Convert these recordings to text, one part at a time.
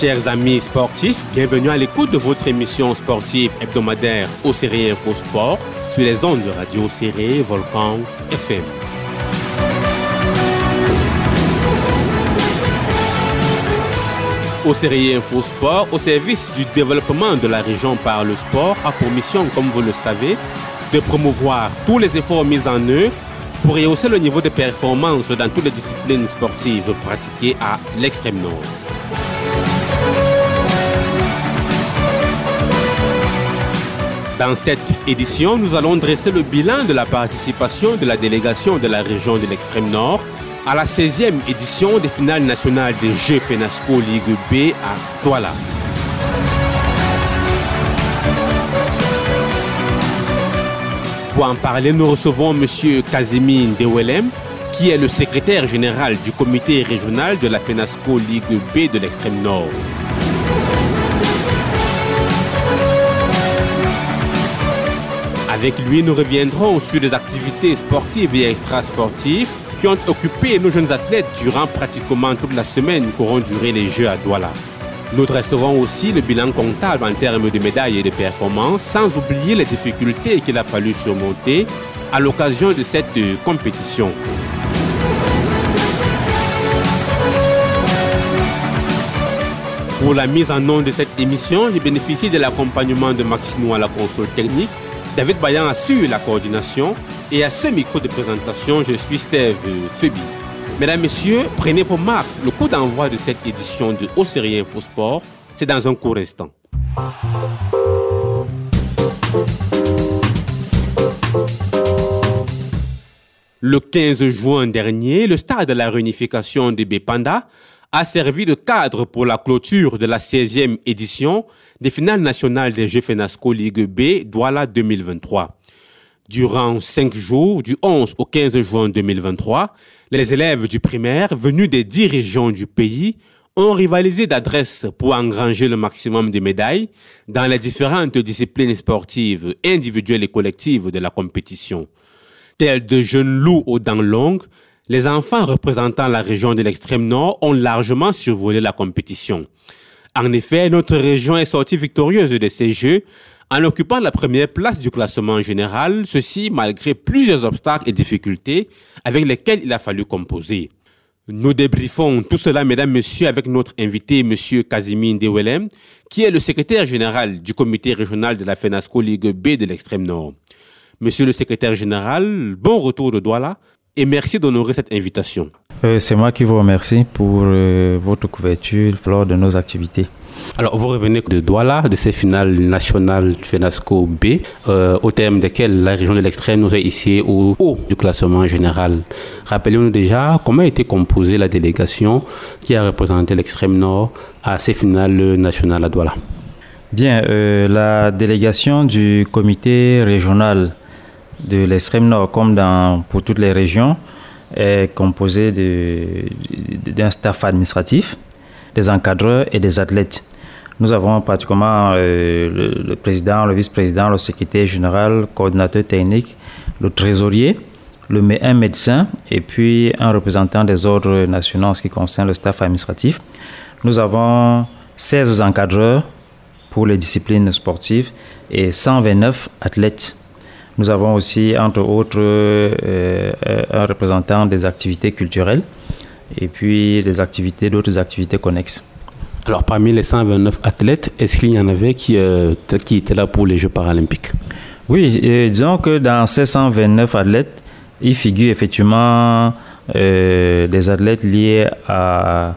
Chers amis sportifs, bienvenue à l'écoute de votre émission sportive hebdomadaire au Série Info Sport sur les ondes de Radio Série Volcan FM. Au Série Info Sport, au service du développement de la région par le sport, a pour mission, comme vous le savez, de promouvoir tous les efforts mis en œuvre pour rehausser le niveau de performance dans toutes les disciplines sportives pratiquées à l'extrême nord. Dans cette édition, nous allons dresser le bilan de la participation de la délégation de la région de l'extrême nord à la 16e édition des finales nationales des Jeux FENASCO Ligue B à Douala. Pour en parler, nous recevons M. Kazimine Dewelem, qui est le secrétaire général du comité régional de la FENASCO Ligue B de l'extrême nord. Avec lui, nous reviendrons sur les activités sportives et extrasportives qui ont occupé nos jeunes athlètes durant pratiquement toute la semaine qu'auront duré les Jeux à Douala. Nous dresserons aussi le bilan comptable en termes de médailles et de performances, sans oublier les difficultés qu'il a fallu surmonter à l'occasion de cette compétition. Pour la mise en nom de cette émission, j'ai bénéficié de l'accompagnement de Maxino à la console technique David Bayan assure la coordination et à ce micro de présentation, je suis Steve Febi. Mesdames, Messieurs, prenez vos marques. Le coup d'envoi de cette édition de Haut Série Sport, c'est dans un court instant. Le 15 juin dernier, le stade de la réunification de Bépanda a servi de cadre pour la clôture de la 16e édition des finales nationales des Jeux FENASCO Ligue B Douala 2023. Durant cinq jours, du 11 au 15 juin 2023, les élèves du primaire venus des dix régions du pays ont rivalisé d'adresse pour engranger le maximum de médailles dans les différentes disciplines sportives individuelles et collectives de la compétition. Tels de jeunes loups aux dents longues, les enfants représentant la région de l'extrême nord ont largement survolé la compétition. En effet, notre région est sortie victorieuse de ces Jeux en occupant la première place du classement général, ceci malgré plusieurs obstacles et difficultés avec lesquels il a fallu composer. Nous débriefons tout cela, mesdames, messieurs, avec notre invité, monsieur Casimir Dewelem, qui est le secrétaire général du comité régional de la FENASCO Ligue B de l'extrême nord. Monsieur le secrétaire général, bon retour de Douala et merci d'honorer cette invitation. Euh, c'est moi qui vous remercie pour euh, votre couverture lors de nos activités. Alors, vous revenez de Douala, de ces finales nationales FENASCO B, euh, au terme desquelles la région de l'Extrême nous est ici au haut du classement général. Rappelez-nous déjà comment a été composée la délégation qui a représenté l'Extrême Nord à ces finales nationales à Douala. Bien, la délégation du comité régional de l'extrême nord, comme dans, pour toutes les régions, est composé d'un staff administratif, des encadreurs et des athlètes. Nous avons particulièrement euh, le, président, le vice-président, le secrétaire général, le coordinateur technique, le trésorier, le, un médecin et puis un représentant des ordres nationaux en ce qui concerne le staff administratif. Nous avons 16 encadreurs pour les disciplines sportives et 129 athlètes nous avons aussi, entre autres, euh, euh, un représentant des activités culturelles et puis des activités, d'autres activités connexes. Alors, parmi les 129 athlètes, est-ce qu'il y en avait qui, euh, qui étaient là pour les Jeux paralympiques? Oui, disons que dans ces 129 athlètes, il figure effectivement des athlètes liés à,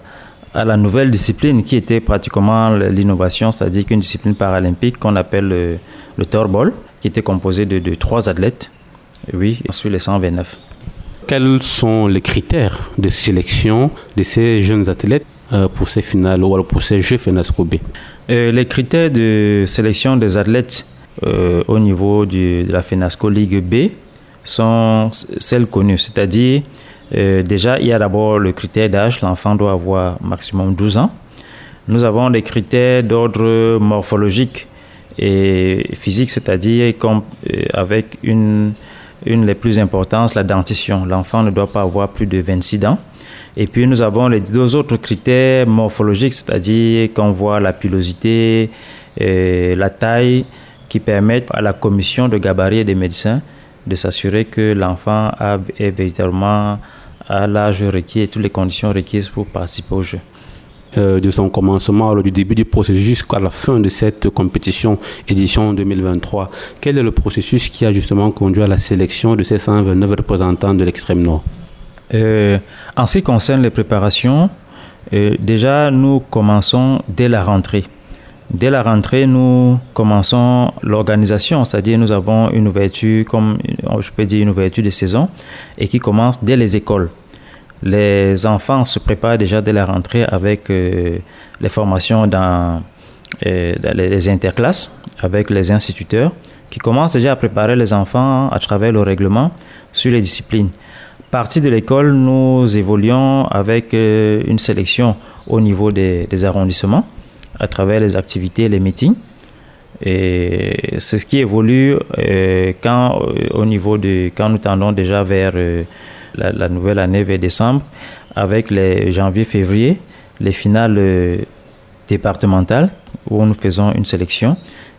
à, la nouvelle discipline qui était pratiquement l'innovation, c'est-à-dire qu'une discipline paralympique qu'on appelle le, le torball qui était composé de, trois athlètes, oui, sur les 129. Quels sont les critères de sélection de ces jeunes athlètes euh, pour ces finales ou pour ces Jeux FENASCO B? Euh, Les critères de sélection des athlètes euh, au niveau de la FENASCO Ligue B sont celles connues, c'est-à-dire déjà il y a d'abord le critère d'âge, l'enfant doit avoir maximum 12 ans. Nous avons des critères d'ordre morphologique, et physique, c'est-à-dire euh, avec une, une des plus importantes, la dentition. L'enfant ne doit pas avoir plus de 26 dents. Et puis nous avons les deux autres critères morphologiques, c'est-à-dire qu'on voit la pilosité, et la taille, qui permettent à la commission de gabarit des médecins de s'assurer que l'enfant est véritablement à l'âge requis et toutes les conditions requises pour participer au jeu. Euh, de son commencement, du début du processus jusqu'à la fin de cette compétition édition 2023. Quel est le processus qui a justement conduit à la sélection de ces 129 représentants de l'extrême nord? Euh, En ce qui concerne les préparations, euh, déjà nous commençons dès la rentrée. Dès la rentrée, nous commençons l'organisation, c'est-à-dire nous avons une ouverture, comme je peux dire une ouverture de saison, et qui commence dès les écoles. Les enfants se préparent déjà dès la rentrée avec euh, les formations dans, euh, les interclasses, avec les instituteurs, qui commencent déjà à préparer les enfants à travers le règlement sur les disciplines. Partie de l'école, nous évoluons avec euh, une sélection au niveau des, des, arrondissements, à travers les activités les meetings. Et c'est ce qui évolue quand, au niveau de, quand nous tendons déjà vers la, nouvelle année vers décembre, avec les janvier-février, les finales euh, départementales où nous faisons une sélection.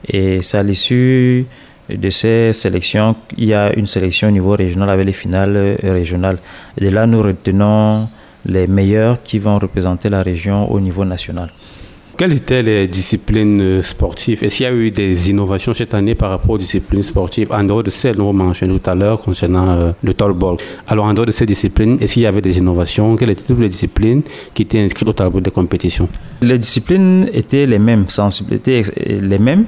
Et c'est à l'issue de ces sélections, il y a une sélection au niveau régional avec les finales euh, régionales. Et de là, nous retenons les meilleurs qui vont représenter la région au niveau national. Quelles étaient les disciplines sportives? Est-ce qu'il y a eu des innovations cette année par rapport aux disciplines sportives, en dehors de celles que nous mentionné tout à l'heure concernant euh, le tallball? Alors, en dehors de ces disciplines, est-ce qu'il y avait des innovations? Quelles étaient toutes les disciplines qui étaient inscrites au tableau des compétitions? Les disciplines étaient les mêmes, sensibilités les mêmes.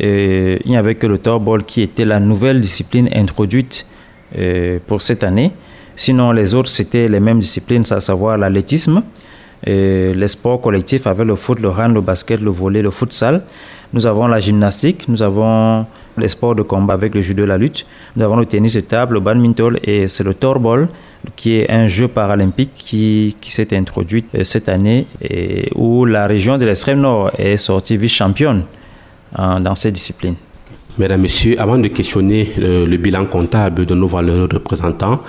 Euh, il n'y avait que le tallball qui était la nouvelle discipline introduite euh, pour cette année. Sinon, les autres, c'était les mêmes disciplines, à savoir l'athlétisme, les sports collectifs avec le foot, le hand, le basket, le volley, le futsal. Nous avons la gymnastique, nous avons les sports de combat avec le judo la lutte. Nous avons le tennis de table, le badminton et c'est le torball qui est un jeu paralympique qui, qui s'est introduit euh, cette année et où la région de l'extrême nord est sortie vice-championne dans ces disciplines. Mesdames, Messieurs, avant de questionner le, le bilan comptable de nos valeurs représentants,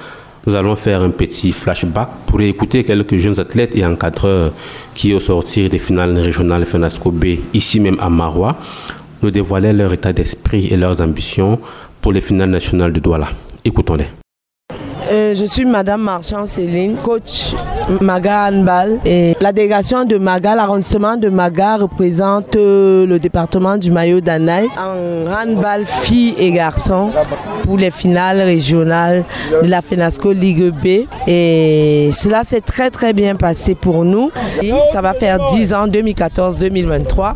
nous allons faire un petit flashback pour écouter quelques jeunes athlètes et encadreurs qui, au sortir des finales régionales FENASCO B, ici même à Marois, nous dévoilaient leur état d'esprit et leurs ambitions pour les finales nationales de Douala. Écoutons-les. Je suis Madame Marchand Céline, coach Maga Handball. Et la délégation de Maga, l'arrondissement de Maga représente euh, le département du Mayo d'Anaï en handball filles et garçons pour les finales régionales de la FENASCO Ligue B. Et cela s'est très très bien passé pour nous. Ça va faire 10 ans, 2014-2023,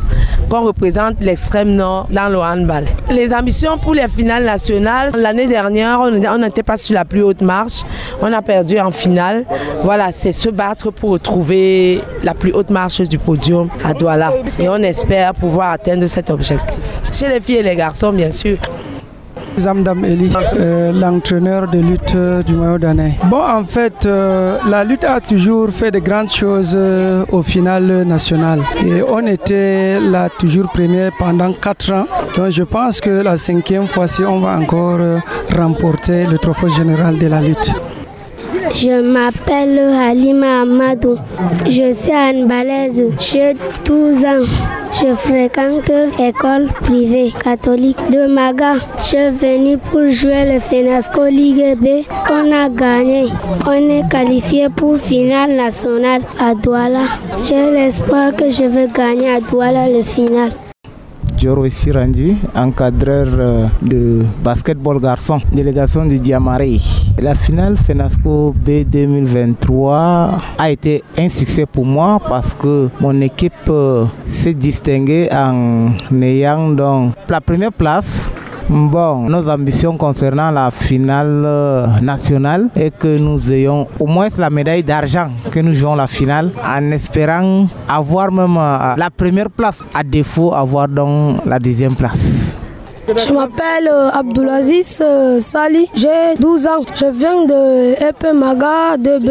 qu'on représente l'extrême nord dans le handball. Les ambitions pour les finales nationales, l'année dernière, on n'était pas sur la plus haute marche on a perdu en finale. Voilà, c'est se battre pour retrouver la plus haute marche du podium à Douala. Et on espère pouvoir atteindre cet objectif. Chez les filles et les garçons, bien sûr. Zamdam Eli, euh, l'entraîneur de lutte du maillot d'année. Bon, en fait, euh, la lutte a toujours fait de grandes choses euh, au final national. Et on était là toujours premier pendant quatre ans. Donc je pense que la cinquième fois-ci, on va encore remporter le trophée général de la lutte. Je m'appelle Halima Amadou. Je suis handballeuse. J'ai 12 ans. Je fréquente l'école privée catholique de Maga. Je suis venue pour jouer le FENASCO Ligue B. On a gagné. On est qualifié pour finale nationale à Douala. J'ai l'espoir que je vais gagner à Douala le final. Joro Sirandi, encadreur euh, de basketball garçon, délégation du Diamaré. La finale FENASCO B 2023 a été un succès pour moi parce que mon équipe euh, s'est distinguée en ayant donc la première place Bon, nos ambitions concernant la finale euh, nationale est que nous ayons au moins la médaille d'argent que nous jouons la finale en espérant avoir même euh, la première place, à défaut avoir donc la deuxième place. Je m'appelle euh, Abdulaziz Sali, j'ai 12 ans. Je viens de Epemaga 2B,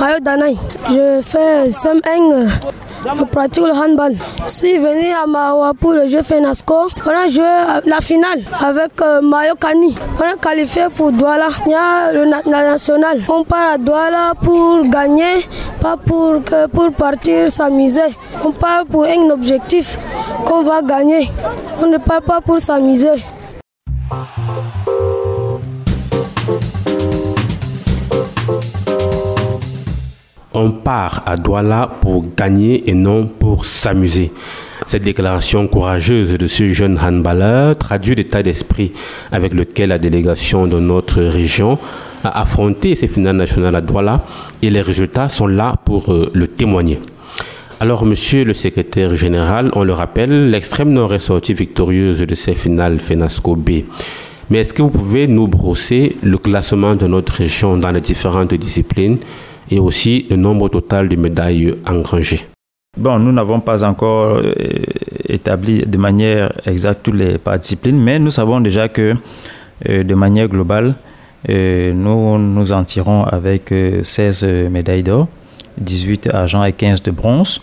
à Danaï. Je fais SEM1 on pratique le handball. Si venez à Mawa pour le jeu Fenasco, on a joué euh, la finale avec euh, Mayo Kani. On a qualifié pour Douala. Il y a le national. On part à Douala pour gagner, pas pour, pour partir s'amuser. On part pour un objectif qu'on va gagner. On ne part pas pour s'amuser. On part à Douala pour gagner et non pour s'amuser. Cette déclaration courageuse de ce jeune handballeur traduit l'état d'esprit avec lequel la délégation de notre région a affronté ces finales nationales à Douala et les résultats sont là pour euh, le témoigner. Alors, monsieur le secrétaire général, on le rappelle, l'extrême nord est sortie victorieuse de ces finales FENASCO B. Mais est-ce que vous pouvez nous brosser le classement de notre région dans les différentes disciplines et aussi le nombre total de médailles engrangées Bon, nous n'avons pas encore euh, établi de manière exacte toutes les disciplines, mais nous savons déjà que euh, de manière globale, euh, nous nous en tirons avec 16 médailles d'or, 18 argent et 15 de bronze.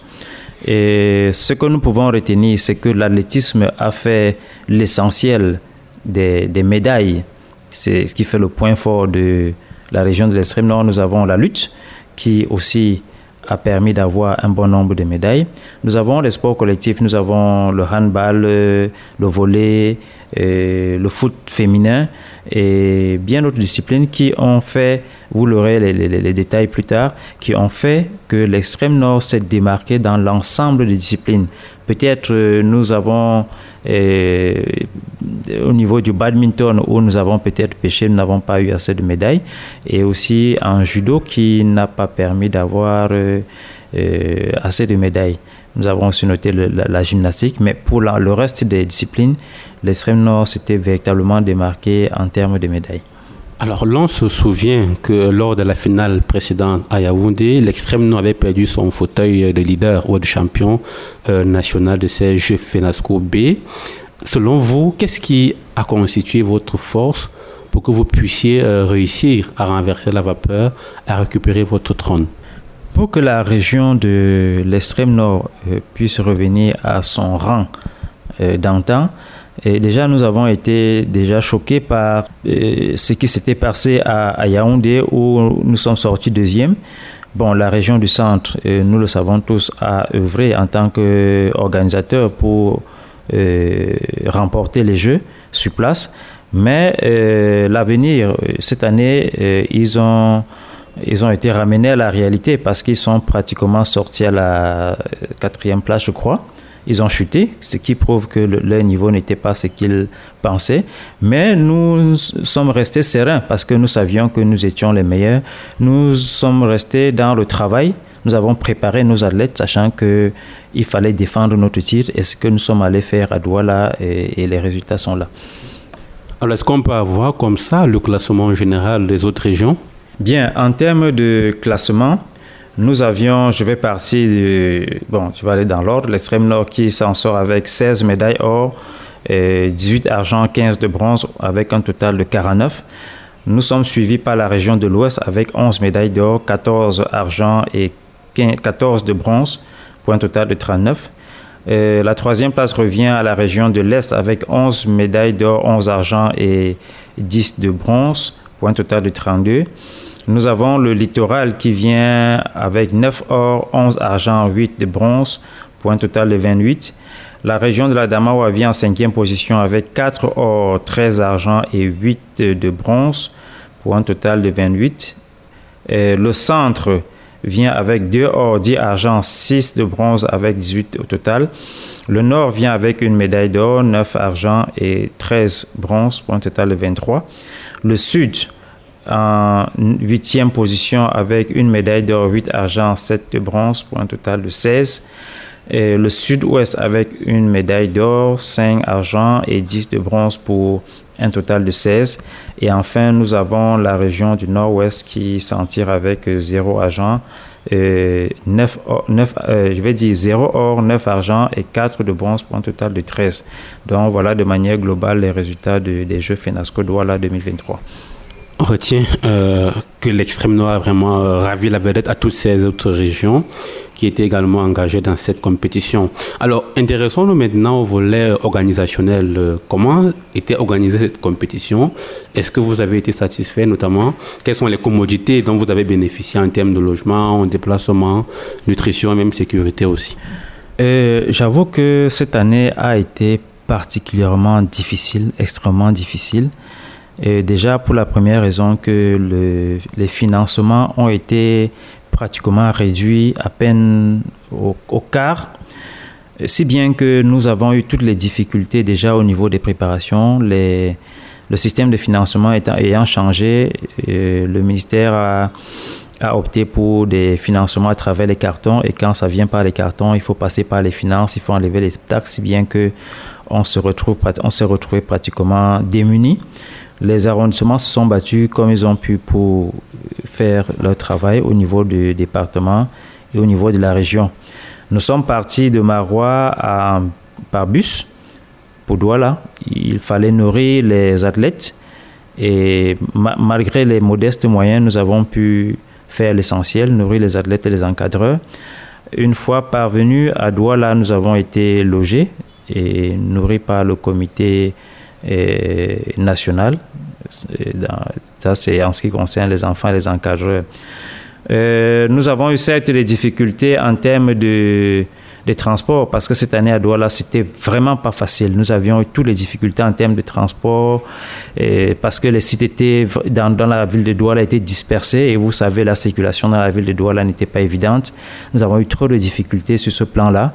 Et ce que nous pouvons retenir, c'est que l'athlétisme a fait l'essentiel des, des, médailles. C'est ce qui fait le point fort de la région de l'extrême nord. Nous avons la lutte qui aussi a permis d'avoir un bon nombre de médailles. Nous avons les sports collectifs, nous avons le handball, le volley, le foot féminin et bien d'autres disciplines qui ont fait, vous l'aurez les, détails plus tard, qui ont fait que l'extrême nord s'est démarqué dans l'ensemble des disciplines. Peut-être euh, nous avons euh, au niveau du badminton où nous avons peut-être pêché, nous n'avons pas eu assez de médailles. Et aussi en judo qui n'a pas permis d'avoir euh, assez de médailles. Nous avons aussi noté la, gymnastique, mais pour le reste des disciplines, l'extrême nord s'était véritablement démarqué en termes de médailles. Alors, l'on se souvient que lors de la finale précédente à Yaoundé, l'extrême nord avait perdu son fauteuil de leader ou de champion euh, national de ces Jeux FENASCO B. Selon vous, qu'est-ce qui a constitué votre force pour que vous puissiez euh, réussir à renverser la vapeur, à récupérer votre trône? Pour que la région de l'extrême nord euh, puisse revenir à son rang d'antan, et déjà, nous avons été déjà choqués par euh, ce qui s'était passé à, Yaoundé où nous sommes sortis deuxième. Bon, la région du centre, euh, nous le savons tous, a œuvré en tant qu'organisateur pour euh, remporter les Jeux sur place. Mais l'avenir, cette année, ils ont ils ont été ramenés à la réalité parce qu'ils sont pratiquement sortis à la quatrième place, je crois ils ont chuté, ce qui prouve que leur niveau n'était pas ce qu'ils pensaient. Mais nous sommes restés sereins parce que nous savions que nous étions les meilleurs. Nous sommes restés dans le travail. Nous avons préparé nos athlètes, sachant qu'il fallait défendre notre titre et ce que nous sommes allés faire à Douala et, et les résultats sont là. Alors, est-ce qu'on peut avoir comme ça le classement général des autres régions? Bien, en termes de classement, nous avions, je vais partir, du, bon, tu vas aller dans l'ordre, l'extrême nord qui s'en sort avec 16 médailles or, et 18 argent, 15 de bronze, avec un total de 49. Nous sommes suivis par la région de l'Ouest avec 11 médailles d'or, 14 argent et 14 de bronze, pour un total de 39. la troisième place revient à la région de l'Est avec 11 médailles d'or, 11 argent et 10 de bronze, pour un total de 32. Nous avons le littoral qui vient avec 9 or, 11 argent, 8 de bronze, pour un total de 28. La région de la Damawa vient en cinquième position avec 4 or, 13 argent et 8 de bronze, pour un total de 28. le centre vient avec 2 or, 10 argent, 6 de bronze avec 18 au total. Le nord vient avec une médaille d'or, 9 argent et 13 bronze pour un total de 23. Le sud en huitième position avec une médaille d'or, 8 argent, 7 de bronze pour un total de 16. Et le sud-ouest avec une médaille d'or, 5 argent et 10 de bronze pour un total de 16. Et enfin, nous avons la région du nord-ouest qui s'en tire avec 0 argent, 9, 9 euh, je vais dire 0 or, 9 argent et 4 de bronze pour un total de 13. Donc voilà de manière globale les résultats des Jeux FENASCO Douala 2023. On retient euh, que l'extrême nord a vraiment euh, ravi la vedette à toutes ces autres régions qui étaient également engagées dans cette compétition. Alors, intéressons-nous maintenant au volet organisationnel. Euh, comment était organisée cette compétition? Est-ce que vous avez été satisfait notamment? Quelles sont les commodités dont vous avez bénéficié en termes de logement, déplacement, nutrition et même sécurité aussi? J'avoue que cette année a été particulièrement difficile, extrêmement difficile. Et déjà pour la première raison que le, les financements ont été pratiquement réduits à peine au, quart, si bien que nous avons eu toutes les difficultés déjà au niveau des préparations. Le système de financement étant, ayant changé, le ministère a, a, opté pour des financements à travers les cartons et quand ça vient par les cartons, il faut passer par les finances, il faut enlever les taxes, si bien que on se retrouve, on s'est retrouvé pratiquement démunis les arrondissements se sont battus comme ils ont pu pour faire leur travail au niveau du département et au niveau de la région. Nous sommes partis de Marois par bus pour Douala. Il fallait nourrir les athlètes et malgré les modestes moyens, nous avons pu faire l'essentiel, nourrir les athlètes et les encadreurs. Une fois parvenus à Douala, nous avons été logés et nourris par le comité national. Ça, c'est en ce qui concerne les enfants et les encadreurs. Euh, nous avons eu certes des difficultés en termes de, de transport parce que cette année à Douala, c'était vraiment pas facile. Nous avions eu toutes les difficultés en termes de transport et parce que les sites étaient dans, dans, la ville de Douala étaient dispersés et vous savez, la circulation dans la ville de Douala n'était pas évidente. Nous avons eu trop de difficultés sur ce plan-là.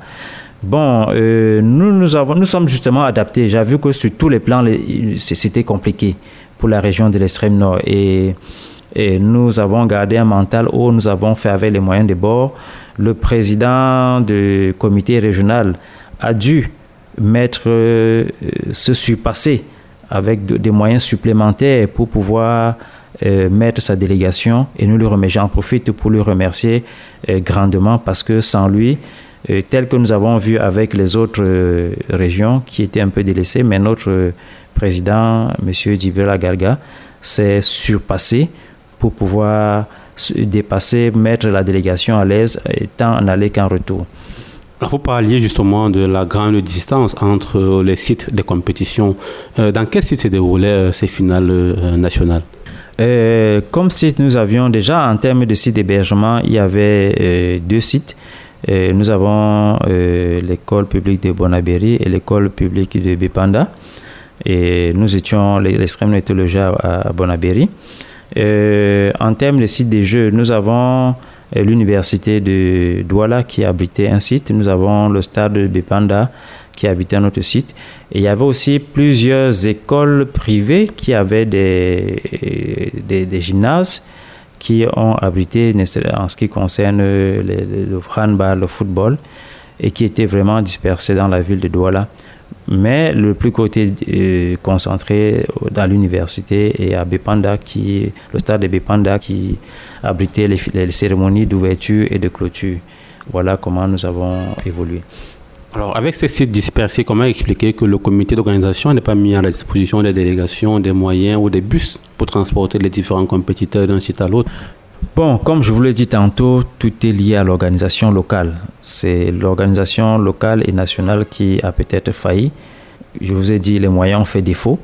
Bon, euh, nous, nous, avons, nous sommes justement adaptés. J'ai vu que sur tous les plans, c'était compliqué pour la région de l'extrême nord. Et, nous avons gardé un mental où nous avons fait avec les moyens de bord. Le président du comité régional a dû mettre, euh, se surpasser avec des moyens supplémentaires pour pouvoir euh, mettre sa délégation. Et nous le remercions. J'en profite pour le remercier grandement parce que sans lui, euh, tel que nous avons vu avec les autres euh, régions qui étaient un peu délaissées, mais notre euh, président, M. Djibrila Galga, s'est surpassé pour pouvoir dépasser, mettre la délégation à l'aise, tant en aller qu'en retour. Vous parliez justement de la grande distance entre les sites de compétition. dans quel site se déroulaient ces finales nationales? Comme site, nous avions déjà, en termes de sites d'hébergement, il y avait deux sites nous avons euh, l'école publique de Bonabéry et l'école publique de Bipanda. Et nous étions, l'extrême éthologie à, à Bonabéry. Euh, en termes de sites de jeux, nous avons euh, l'université de Douala qui abritait un site. Nous avons le stade de Bipanda qui habitait un autre site. Et il y avait aussi plusieurs écoles privées qui avaient des, des, des gymnases qui ont abrité en ce qui concerne le, handball, le football, et qui étaient vraiment dispersés dans la ville de Douala. Mais le plus côté euh, concentré dans l'université et à Bepanda, qui, le stade de Bepanda qui abritait les cérémonies d'ouverture et de clôture. Voilà comment nous avons évolué. Alors, avec ces sites dispersés, comment expliquer que le comité d'organisation n'est pas mis à la disposition des délégations, des moyens ou des bus pour transporter les différents compétiteurs d'un site à l'autre? Bon, comme je vous l'ai dit tantôt, tout est lié à l'organisation locale. C'est l'organisation locale et nationale qui a peut-être failli. Je vous ai dit, les moyens ont fait défaut.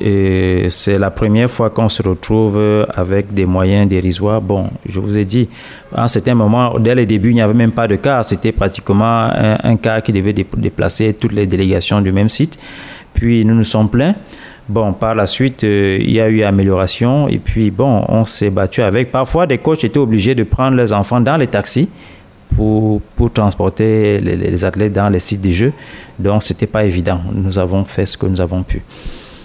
Et c'est la première fois qu'on se retrouve avec des moyens dérisoires. Bon, je vous ai dit, à un certain moment, dès le début, il n'y avait même pas de car. C'était pratiquement un, un, car qui devait déplacer toutes les délégations du même site. Puis nous nous sommes plaints. Bon, par la suite, euh, il y a eu amélioration et puis bon, on s'est battu avec. Parfois, des coachs étaient obligés de prendre leurs enfants dans les taxis pour, transporter les, les athlètes dans les sites de jeux. Donc, c'était pas évident. Nous avons fait ce que nous avons pu.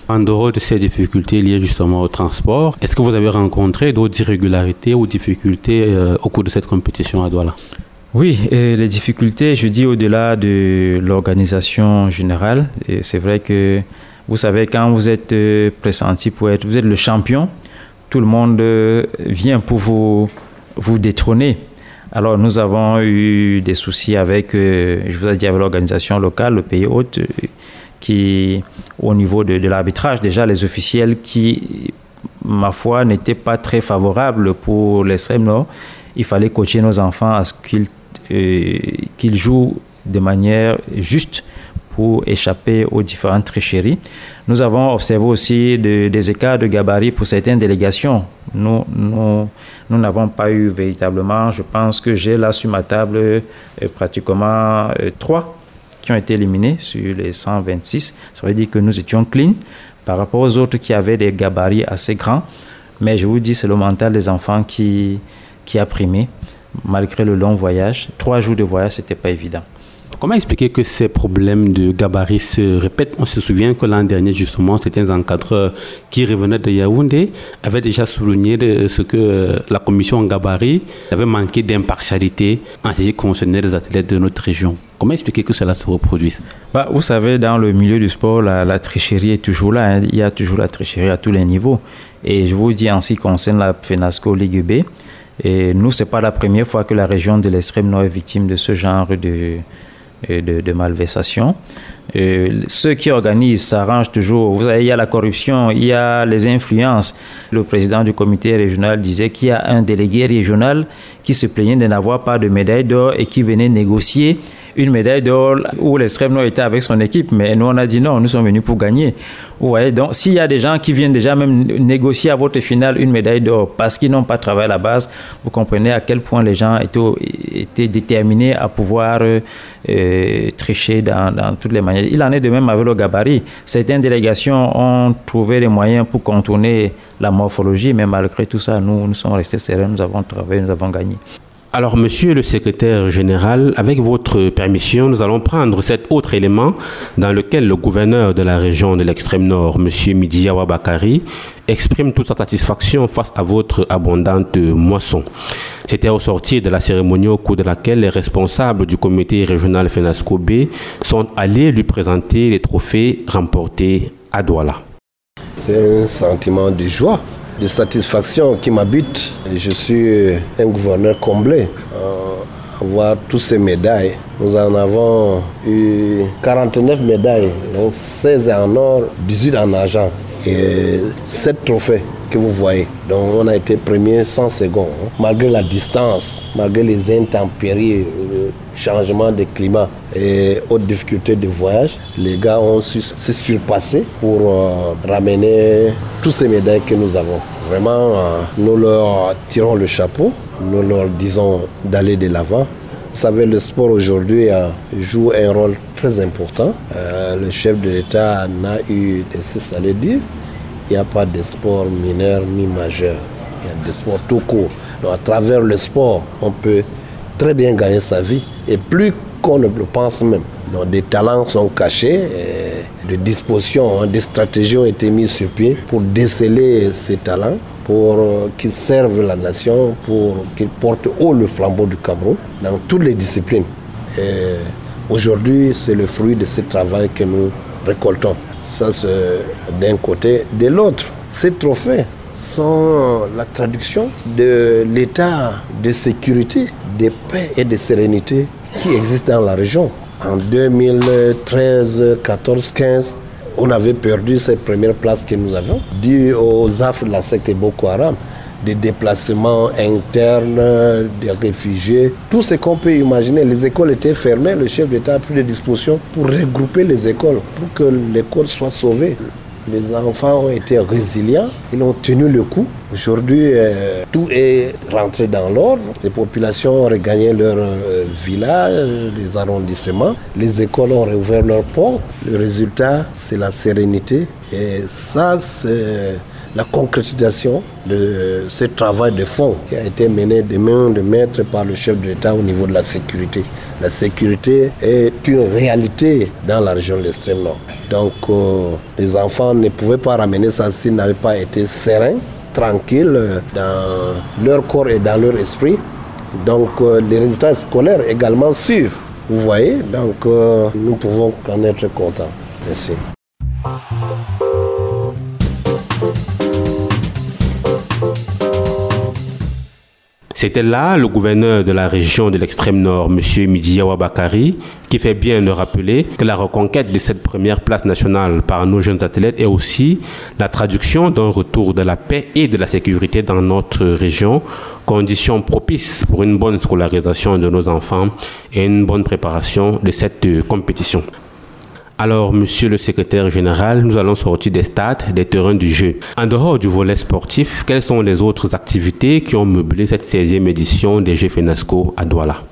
En dehors de ces difficultés liées justement au transport, est-ce que vous avez rencontré d'autres irrégularités ou difficultés euh, au cours de cette compétition à Douala? Oui, et les difficultés, je dis au-delà de l'organisation générale. C'est vrai que vous savez, quand vous êtes euh, pressenti pour être, vous êtes le champion, tout le monde euh, vient pour vous, vous détrôner. Alors nous avons eu des soucis avec, je vous ai dit, avec l'organisation locale, le pays hôte, qui, au niveau de, de l'arbitrage, déjà les officiels qui ma foi, n'était pas très favorable pour l'extrême nord. Il fallait coacher nos enfants à ce qu'ils euh, jouent de manière juste pour échapper aux différentes tricheries. Nous avons observé aussi des écarts de gabarit pour certaines délégations. Nous, nous, nous n'avons pas eu véritablement, je pense que j'ai là sur ma table euh, pratiquement euh, trois qui ont été éliminés sur les 126. Ça veut dire que nous étions clean par rapport aux autres qui avaient des gabarits assez grands. Mais je vous dis, c'est le mental des enfants qui, qui a primé, malgré le long voyage. Trois jours de voyage, ce n'était pas évident. Comment expliquer que ces problèmes de gabarit se répètent? On se souvient que l'an dernier, justement, certains encadreurs qui revenaient de Yaoundé avaient déjà souligné ce que la commission en gabarit avait manqué d'impartialité en ce qui concernait les athlètes de notre région. Comment expliquer que cela se reproduise? Bah, Vous savez, dans le milieu du sport, la, tricherie est toujours là. Hein. Il y a toujours la tricherie à tous les niveaux. Et je vous dis, en ce qui concerne la FENASCO Ligue B, et nous, ce n'est pas la première fois que la région de l'extrême nord est victime de ce genre de, de, de malversation. ceux qui organisent s'arrangent toujours. Vous savez, il y a la corruption, il y a les influences. Le président du comité régional disait qu'il y a un délégué régional qui se plaignait de n'avoir pas de médaille d'or et qui venait négocier une médaille d'or où l'extrême nord était avec son équipe. Mais nous, on a dit non, nous sommes venus pour gagner. Ouais, donc s'il y a des gens qui viennent déjà même négocier à votre finale une médaille d'or parce qu'ils n'ont pas travaillé à la base, vous comprenez à quel point les gens étaient, déterminés à pouvoir euh, tricher dans, dans, toutes les manières. Il en est de même avec le gabarit. Certaines délégations ont trouvé les moyens pour contourner la morphologie, mais malgré tout ça, nous, nous sommes restés sereins, nous avons travaillé, nous avons gagné. Alors, monsieur le secrétaire général, avec votre permission, nous allons prendre cet autre élément dans lequel le gouverneur de la région de l'extrême nord, monsieur Midia Bakari, exprime toute sa satisfaction face à votre abondante moisson. C'était au sortir de la cérémonie au cours de laquelle les responsables du comité régional FENASCO B sont allés lui présenter les trophées remportés à Douala. C'est un sentiment de joie de satisfaction qui m'habite. Je suis un gouverneur comblé. Euh, avoir toutes ces médailles. Nous en avons eu 49 médailles, 16 en or, 18 en argent et 7 trophées que vous voyez. Donc on a été premier sans second. Hein. Malgré la distance, malgré les intempéries, le changement de climat et autres difficultés de voyage, les gars ont su se surpasser pour euh, ramener tous ces médailles que nous avons. Vraiment, euh, nous leur tirons le chapeau, nous leur disons d'aller de l'avant. Vous savez, le sport aujourd'hui euh, joue un rôle très important. le chef de l'État n'a eu de cesse à le dire il n'y a pas de sport mineur ni majeur. Il y a des sports tout court. Donc à travers le sport, on peut très bien gagner sa vie. Et plus qu'on ne le pense même. Des talents sont cachés, des dispositions, hein, des stratégies ont été mises sur pied pour déceler ces talents, pour euh, qu'ils servent la nation, pour qu'ils portent haut le flambeau du Cameroun dans toutes les disciplines. Aujourd'hui, c'est le fruit de ce travail que nous récoltons. Ça, d'un côté. De l'autre, ces trophées sont la traduction de l'état de sécurité, de paix et de sérénité qui existe dans la région. En 2013, 14, 15, on avait perdu cette première place que nous avons, dû aux affres de la secte Boko Haram des déplacements internes, des réfugiés, tout ce qu'on peut imaginer. Les écoles étaient fermées, le chef d'État a pris des dispositions pour regrouper les écoles, pour que l'école soit sauvée. Les enfants ont été résilients, ils ont tenu le coup. Aujourd'hui, euh, tout est rentré dans l'ordre. Les populations ont regagné leur euh, village, les arrondissements. Les écoles ont réouvert leurs portes. Le résultat, c'est la sérénité. Et ça, c'est la concrétisation de ce travail de fond qui a été mené de main de maître par le chef de l'État au niveau de la sécurité. La sécurité est une réalité dans la région de l'extrême nord. Donc euh, les enfants ne pouvaient pas ramener ça s'ils n'avaient pas été sereins, tranquilles dans leur corps et dans leur esprit. Donc euh, les résultats scolaires également suivent. Vous voyez, donc euh, nous pouvons en être contents. Merci. C'était là le gouverneur de la région de l'extrême nord, M. Midiawa Bakari, qui fait bien de rappeler que la reconquête de cette première place nationale par nos jeunes athlètes est aussi la traduction d'un retour de la paix et de la sécurité dans notre région, conditions propices pour une bonne scolarisation de nos enfants et une bonne préparation de cette compétition. Alors, monsieur le secrétaire général, nous allons sortir des stades, des terrains du jeu. En dehors du volet sportif, quelles sont les autres activités qui ont meublé cette 16e édition des Jeux FENASCO à Douala?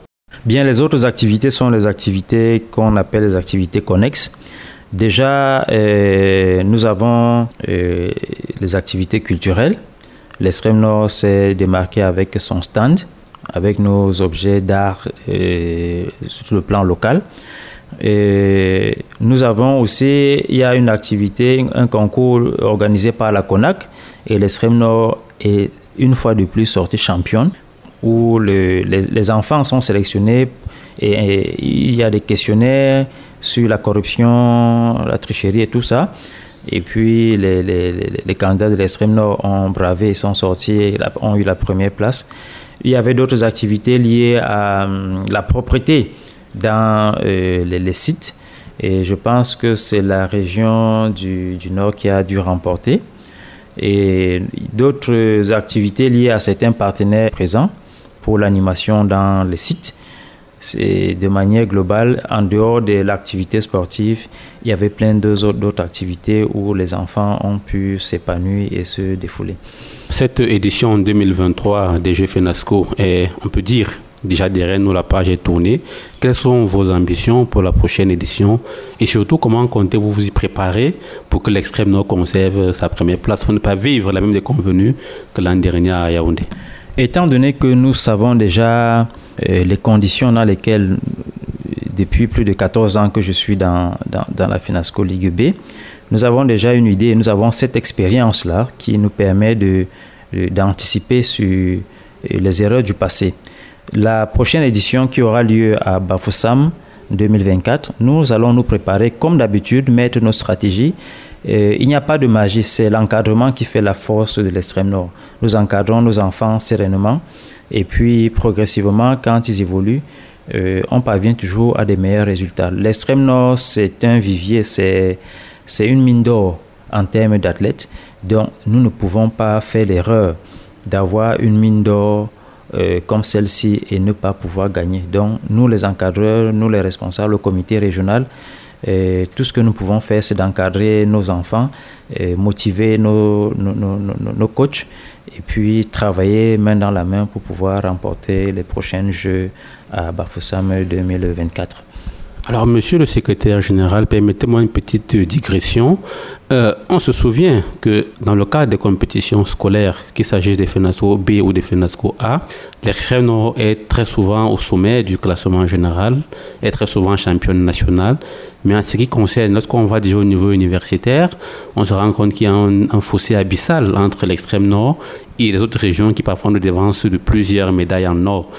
Bien, les autres activités sont les activités qu'on appelle les activités connexes. Déjà, euh, nous avons euh, les activités culturelles. L'extrême nord s'est démarqué avec son stand, avec nos objets d'art euh, sur le plan local. Et nous avons aussi, il y a une activité, un concours organisé par la CONAC et l'extrême nord est une fois de plus sorti championne où les, enfants sont sélectionnés et, il y a des questionnaires sur la corruption, la tricherie et tout ça. Et puis les, candidats de l'extrême nord ont bravé sont sortis, ont eu la première place. Il y avait d'autres activités liées à hum, la propreté dans euh, les, sites. Et je pense que c'est la région du, Nord qui a dû remporter. Et d'autres activités liées à certains partenaires présents pour l'animation dans les sites. C'est de manière globale, en dehors de l'activité sportive, il y avait plein d'autres activités où les enfants ont pu s'épanouir et se défouler. Cette édition 2023 des Jeux FENASCO est, on peut dire, Déjà derrière nous, la page est tournée. Quelles sont vos ambitions pour la prochaine édition? Et surtout comment comptez-vous vous y préparer pour que l'extrême nord conserve sa première place pour ne pas vivre la même déconvenue que l'an dernier à Yaoundé? Étant donné que nous savons déjà euh, les conditions dans lesquelles, depuis plus de 14 ans que je suis dans, dans, la Finasco Ligue B, nous avons déjà une idée, nous avons cette expérience-là qui nous permet d'anticiper de, sur euh, les erreurs du passé. La prochaine édition qui aura lieu à Bafoussam 2024, nous allons nous préparer comme d'habitude, mettre nos stratégies. il n'y a pas de magie, c'est l'encadrement qui fait la force de l'extrême nord. Nous encadrons nos enfants sereinement et puis progressivement, quand ils évoluent, euh, on parvient toujours à des meilleurs résultats. L'extrême nord, c'est un vivier, c'est une mine d'or en termes d'athlètes. Donc, nous ne pouvons pas faire l'erreur d'avoir une mine d'or euh, comme celle-ci et ne pas pouvoir gagner. Donc nous les encadreurs, nous les responsables, le comité régional, euh, tout ce que nous pouvons faire, c'est d'encadrer nos enfants, et motiver nos, nos, nos, nos, coachs et puis travailler main dans la main pour pouvoir remporter les prochains Jeux à Bafoussam 2024. Alors, monsieur le secrétaire général, permettez-moi une petite digression. Euh, on se souvient que dans le cadre des compétitions scolaires, qu'il s'agisse des FENASCO B ou des FENASCO A, l'extrême nord est très souvent au sommet du classement général, est très souvent championne nationale. Mais en ce qui concerne, lorsqu'on va déjà au niveau universitaire, on se rend compte qu'il y a un, fossé abyssal entre l'extrême nord et les autres régions qui parfois nous dévancent de plusieurs médailles en or.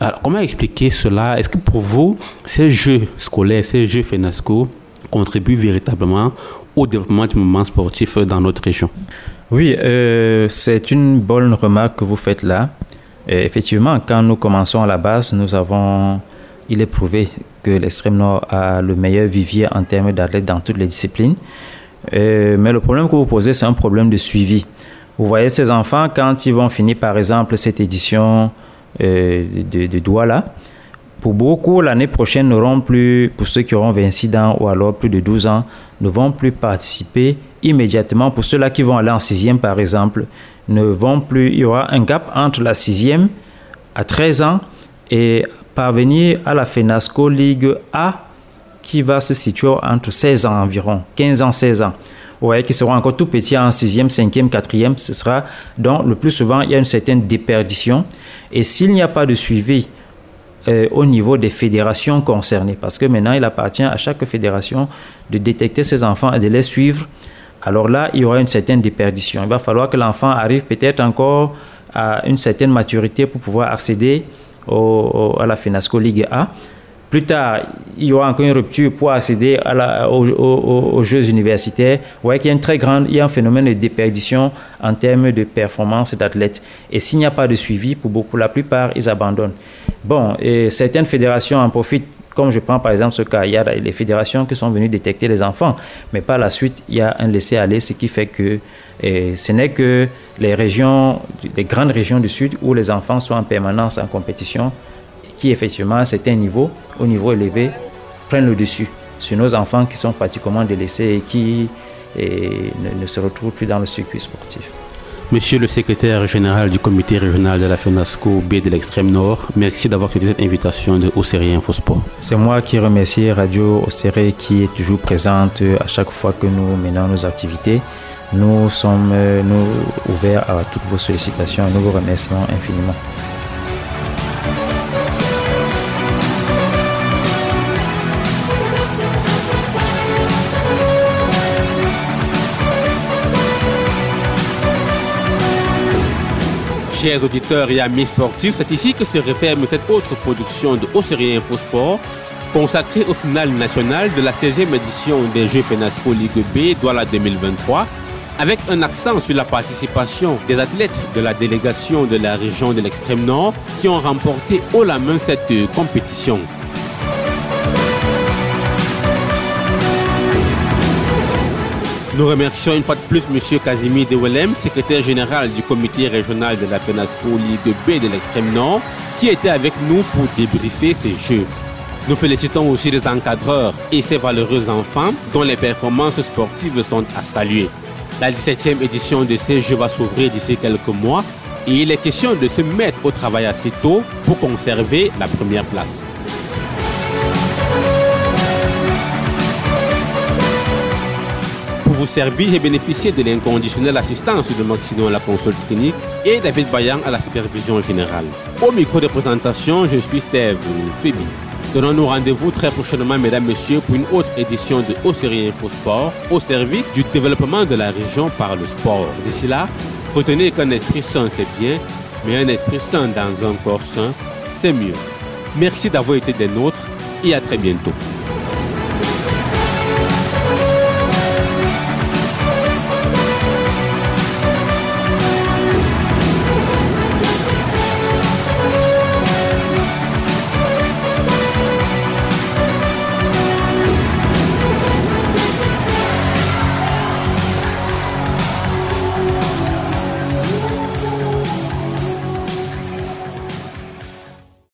Alors, comment expliquer cela? Est-ce que pour vous, ces jeux scolaires, ces jeux FENASCO contribuent véritablement au développement du mouvement sportif dans notre région? Oui, euh, c'est une bonne remarque que vous faites là. effectivement, quand nous commençons à la base, nous avons, il est prouvé que l'extrême nord a le meilleur vivier en termes d'athlètes dans toutes les disciplines. Euh, mais le problème que vous posez, c'est un problème de suivi. Vous voyez ces enfants, quand ils vont finir par exemple cette édition euh, de, de Douala. Pour beaucoup, l'année prochaine pour ceux qui auront 26 ans ou alors plus de 12 ans, ne vont plus participer immédiatement. Pour ceux-là qui vont aller en sixième, par exemple, ne vont plus. Il y aura un gap entre la sixième à 13 ans et parvenir à la FENASCO Ligue A qui va se situer entre 16 ans environ, 15 ans, 16 ans ouais, qui seront encore tout petits en sixième, cinquième, quatrième, ce sera donc le plus souvent il y a une certaine déperdition. Et s'il n'y a pas de suivi euh, au niveau des fédérations concernées, parce que maintenant il appartient à chaque fédération de détecter ses enfants et de les suivre, alors là il y aura une certaine déperdition. Il va falloir que l'enfant arrive peut-être encore à une certaine maturité pour pouvoir accéder à la FENASCO Ligue A. plus tard, il y aura encore une rupture pour accéder aux, Jeux universitaires. Vous voyez qu'il y a une très grande, il y a un phénomène de déperdition en termes de performance d'athlètes. Et s'il n'y a pas de suivi, pour beaucoup, la plupart, ils abandonnent. Bon, et certaines fédérations en profitent comme je prends par exemple ce cas, il y a les fédérations qui sont venues détecter les enfants, mais par la suite, il y a un laisser-aller, ce qui fait que ce n'est que les régions, les grandes régions du Sud où les enfants sont en permanence en compétition, qui effectivement à certains niveaux, au niveau élevé, prennent le dessus sur nos enfants qui sont pratiquement délaissés et qui ne, ne se retrouvent plus dans le circuit sportif. Monsieur le secrétaire général du comité régional de la FENASCO B de l'extrême nord, merci d'avoir accepté cette invitation de Océré Infosport. C'est moi qui remercie Radio Océré qui est toujours présente à chaque fois que nous menons nos activités. Nous sommes nous, ouverts à toutes vos sollicitations et nous vous remercions infiniment. Chers auditeurs et amis sportifs, c'est ici que se referme cette autre production de Haut Info Sport consacrée au final national de la 16e édition des Jeux FENASCO Ligue B Douala 2023 avec un accent sur la participation des athlètes de la délégation de la région de l'extrême nord qui ont remporté haut la main cette compétition. Nous remercions une fois de plus M. Casimir Dewelem, secrétaire général du comité régional de la FENASCO Ligue B de l'extrême nord, qui était avec nous pour débriefer ces jeux. Nous félicitons aussi les encadreurs et ces valeureux enfants dont les performances sportives sont à saluer. La 17e édition de ces Jeux va s'ouvrir d'ici quelques mois et il est question de se mettre au travail assez tôt pour conserver la première place. Vous servir, j'ai bénéficié de l'inconditionnelle assistance de Maxino à la console technique et David Bayan à la supervision générale. Au micro de présentation, je suis Steve Phoebe. Donnons-nous rendez-vous très prochainement, mesdames, messieurs, pour une autre édition de Haut Série Info Sport au service du développement de la région par le sport. D'ici là, retenez qu'un esprit sain, c'est bien, mais un esprit sain dans un corps sain, c'est mieux. Merci d'avoir été des nôtres et à très bientôt.